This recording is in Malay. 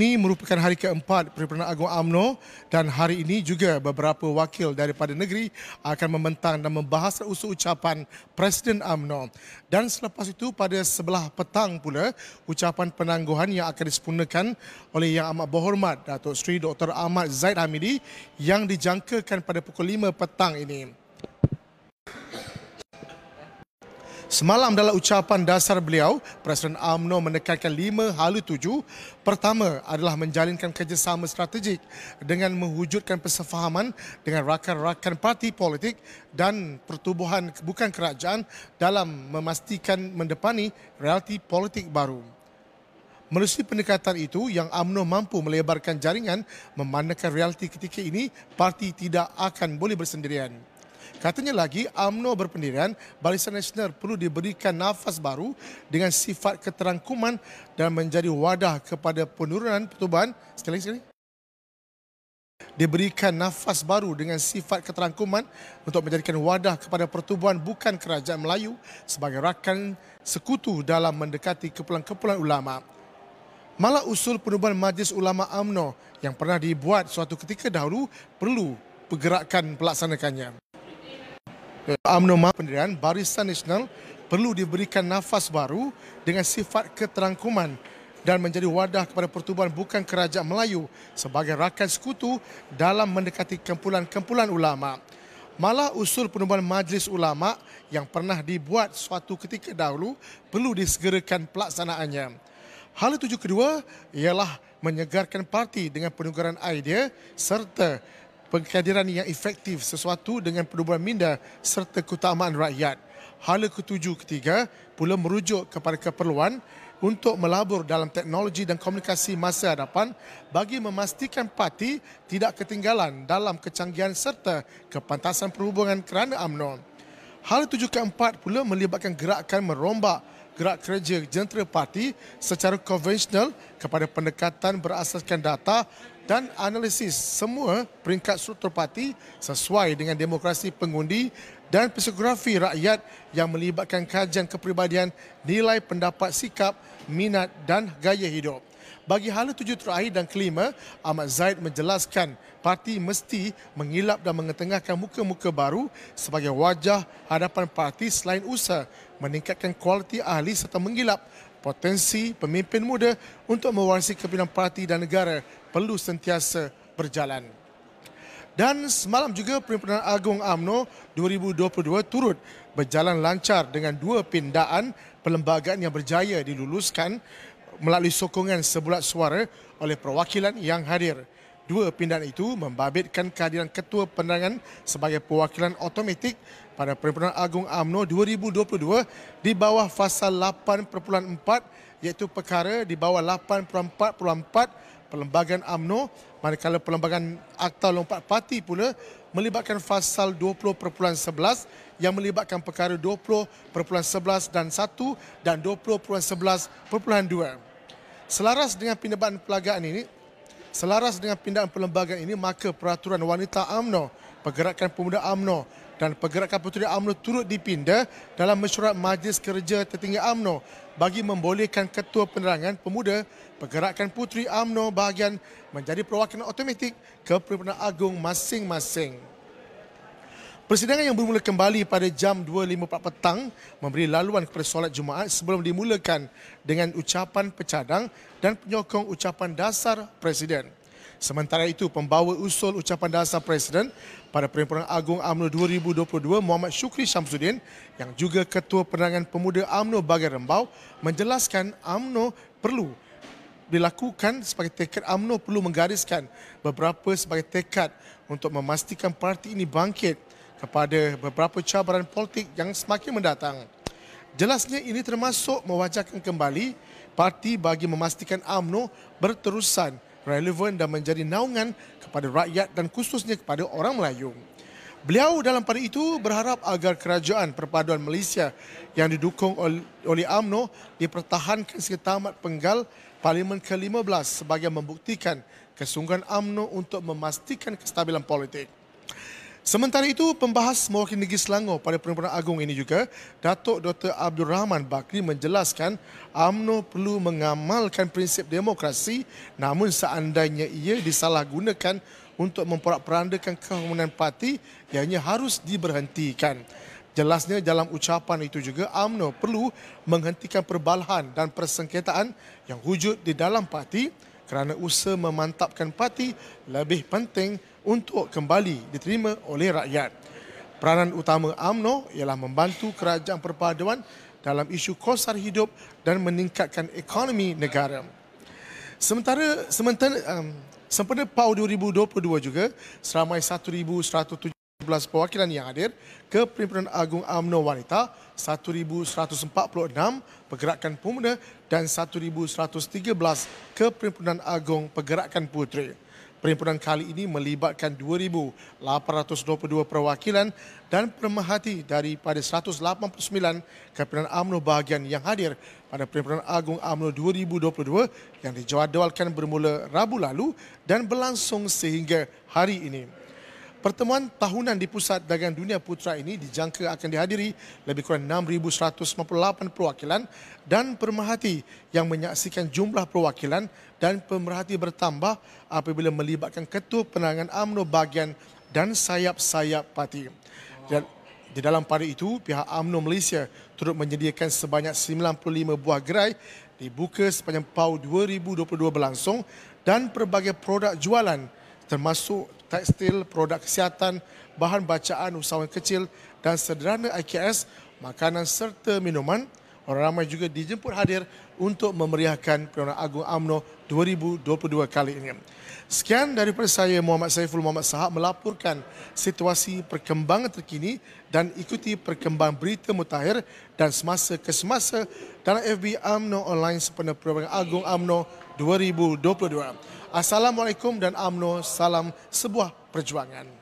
Ini merupakan hari keempat Perhimpunan Agung AMNO dan hari ini juga beberapa wakil daripada negeri akan membentang dan membahas usul ucapan Presiden AMNO. Dan selepas itu pada sebelah petang pula ucapan penangguhan yang akan disempurnakan oleh Yang Amat Berhormat Datuk Seri Dr. Ahmad Zaid Hamidi yang dijangkakan pada pukul 5 petang ini. Semalam dalam ucapan dasar beliau, Presiden AMNO menekankan lima hal tuju. Pertama adalah menjalinkan kerjasama strategik dengan mewujudkan persefahaman dengan rakan-rakan parti politik dan pertubuhan bukan kerajaan dalam memastikan mendepani realiti politik baru. Melalui pendekatan itu, yang AMNO mampu melebarkan jaringan memandangkan realiti ketika ini, parti tidak akan boleh bersendirian. Katanya lagi, AMNO berpendirian, Barisan Nasional perlu diberikan nafas baru dengan sifat keterangkuman dan menjadi wadah kepada penurunan pertubuhan. Sekali sekali. Diberikan nafas baru dengan sifat keterangkuman untuk menjadikan wadah kepada pertubuhan bukan kerajaan Melayu sebagai rakan sekutu dalam mendekati kepulan-kepulan ulama. Malah usul penubuhan Majlis Ulama AMNO yang pernah dibuat suatu ketika dahulu perlu pergerakan pelaksanakannya. UMNO Pendirian Barisan Nasional perlu diberikan nafas baru dengan sifat keterangkuman dan menjadi wadah kepada pertubuhan bukan kerajaan Melayu sebagai rakan sekutu dalam mendekati kumpulan-kumpulan ulama. Malah usul penubuhan Majlis Ulama yang pernah dibuat suatu ketika dahulu perlu disegerakan pelaksanaannya. Hal tujuh kedua ialah menyegarkan parti dengan penugaran idea serta pengkaderan yang efektif sesuatu dengan perubahan minda serta keutamaan rakyat. Hal ketujuh ketiga pula merujuk kepada keperluan untuk melabur dalam teknologi dan komunikasi masa hadapan bagi memastikan parti tidak ketinggalan dalam kecanggihan serta kepantasan perhubungan kerana UMNO. Hal tujuh keempat pula melibatkan gerakan merombak gerak kerja jentera parti secara konvensional kepada pendekatan berasaskan data dan analisis semua peringkat struktur parti sesuai dengan demokrasi pengundi dan psikografi rakyat yang melibatkan kajian kepribadian, nilai pendapat sikap, minat dan gaya hidup. Bagi hala tujuh terakhir dan kelima, Ahmad Zaid menjelaskan parti mesti mengilap dan mengetengahkan muka-muka baru sebagai wajah hadapan parti selain usaha meningkatkan kualiti ahli serta menggilap potensi pemimpin muda untuk mewarisi kepimpinan parti dan negara perlu sentiasa berjalan. Dan semalam juga Perhimpunan Agung AMNO 2022 turut berjalan lancar dengan dua pindaan perlembagaan yang berjaya diluluskan melalui sokongan sebulat suara oleh perwakilan yang hadir. Dua pindaan itu membabitkan kehadiran Ketua Penerangan sebagai perwakilan otomatik pada Perhimpunan Agung AMNO 2022 di bawah fasal 8.4 iaitu perkara di bawah 8.4.4 Perlembagaan AMNO manakala Perlembagaan Akta Lompat Parti pula melibatkan fasal 20.11 yang melibatkan perkara 20.11 dan 1 dan 20.11.2. Selaras dengan pindaan pelagaan ini, Selaras dengan pindaan perlembagaan ini, maka peraturan wanita AMNO, pergerakan pemuda AMNO dan pergerakan puteri AMNO turut dipindah dalam mesyuarat Majlis Kerja Tertinggi AMNO bagi membolehkan Ketua Penerangan Pemuda Pergerakan Puteri AMNO bahagian menjadi perwakilan otomatik ke Perhimpunan Agung masing-masing. Persidangan yang bermula kembali pada jam 2.54 petang memberi laluan kepada solat Jumaat sebelum dimulakan dengan ucapan pecadang dan penyokong ucapan dasar Presiden. Sementara itu, pembawa usul ucapan dasar Presiden pada Perhimpunan Agung UMNO 2022 Muhammad Syukri Syamsuddin yang juga Ketua Penerangan Pemuda UMNO Bagai Rembau menjelaskan UMNO perlu dilakukan sebagai tekad UMNO perlu menggariskan beberapa sebagai tekad untuk memastikan parti ini bangkit kepada beberapa cabaran politik yang semakin mendatang. Jelasnya ini termasuk mewajahkan kembali parti bagi memastikan AMNO berterusan relevan dan menjadi naungan kepada rakyat dan khususnya kepada orang Melayu. Beliau dalam pada itu berharap agar kerajaan perpaduan Malaysia yang didukung oleh AMNO dipertahankan sehingga tamat penggal Parlimen ke-15 sebagai membuktikan kesungguhan AMNO untuk memastikan kestabilan politik. Sementara itu, pembahas mewakili negeri Selangor pada Perhimpunan Agung ini juga, Datuk Dr. Abdul Rahman Bakri menjelaskan AMNO perlu mengamalkan prinsip demokrasi namun seandainya ia disalahgunakan untuk memperak-perandakan kehamunan parti, ianya harus diberhentikan. Jelasnya dalam ucapan itu juga AMNO perlu menghentikan perbalahan dan persengketaan yang wujud di dalam parti kerana usaha memantapkan parti lebih penting untuk kembali diterima oleh rakyat. Peranan utama AMNO ialah membantu kerajaan perpaduan dalam isu kos hidup dan meningkatkan ekonomi negara. Sementara sementara um, sempena PAU 2022 juga seramai 1117 perwakilan yang hadir ke Perhimpunan Agung AMNO Wanita 1146 Pergerakan Pemuda dan 1113 ke Perhimpunan Agung Pergerakan Puteri. Perhimpunan kali ini melibatkan 2,822 perwakilan dan pemerhati daripada 189 Perhimpunan AMNO bahagian yang hadir pada Perhimpunan Agung AMNO 2022 yang dijadualkan bermula Rabu lalu dan berlangsung sehingga hari ini. Pertemuan tahunan di Pusat Dagangan Dunia Putra ini dijangka akan dihadiri lebih kurang 6,158 perwakilan dan pemerhati yang menyaksikan jumlah perwakilan dan pemerhati bertambah apabila melibatkan Ketua Penerangan UMNO bagian dan sayap-sayap parti. Dan di dalam pada itu, pihak UMNO Malaysia turut menyediakan sebanyak 95 buah gerai dibuka sepanjang PAU 2022 berlangsung dan pelbagai produk jualan termasuk tekstil, produk kesihatan, bahan bacaan usahawan kecil dan sederhana IKS, makanan serta minuman. Orang ramai juga dijemput hadir untuk memeriahkan Perhimpunan Agung AMNO 2022 kali ini. Sekian daripada saya Muhammad Saiful Muhammad Sahab melaporkan situasi perkembangan terkini dan ikuti perkembangan berita mutakhir dan semasa ke semasa dalam FB AMNO online sempena Perhimpunan Agung AMNO 2022. Assalamualaikum dan AMNO salam sebuah perjuangan.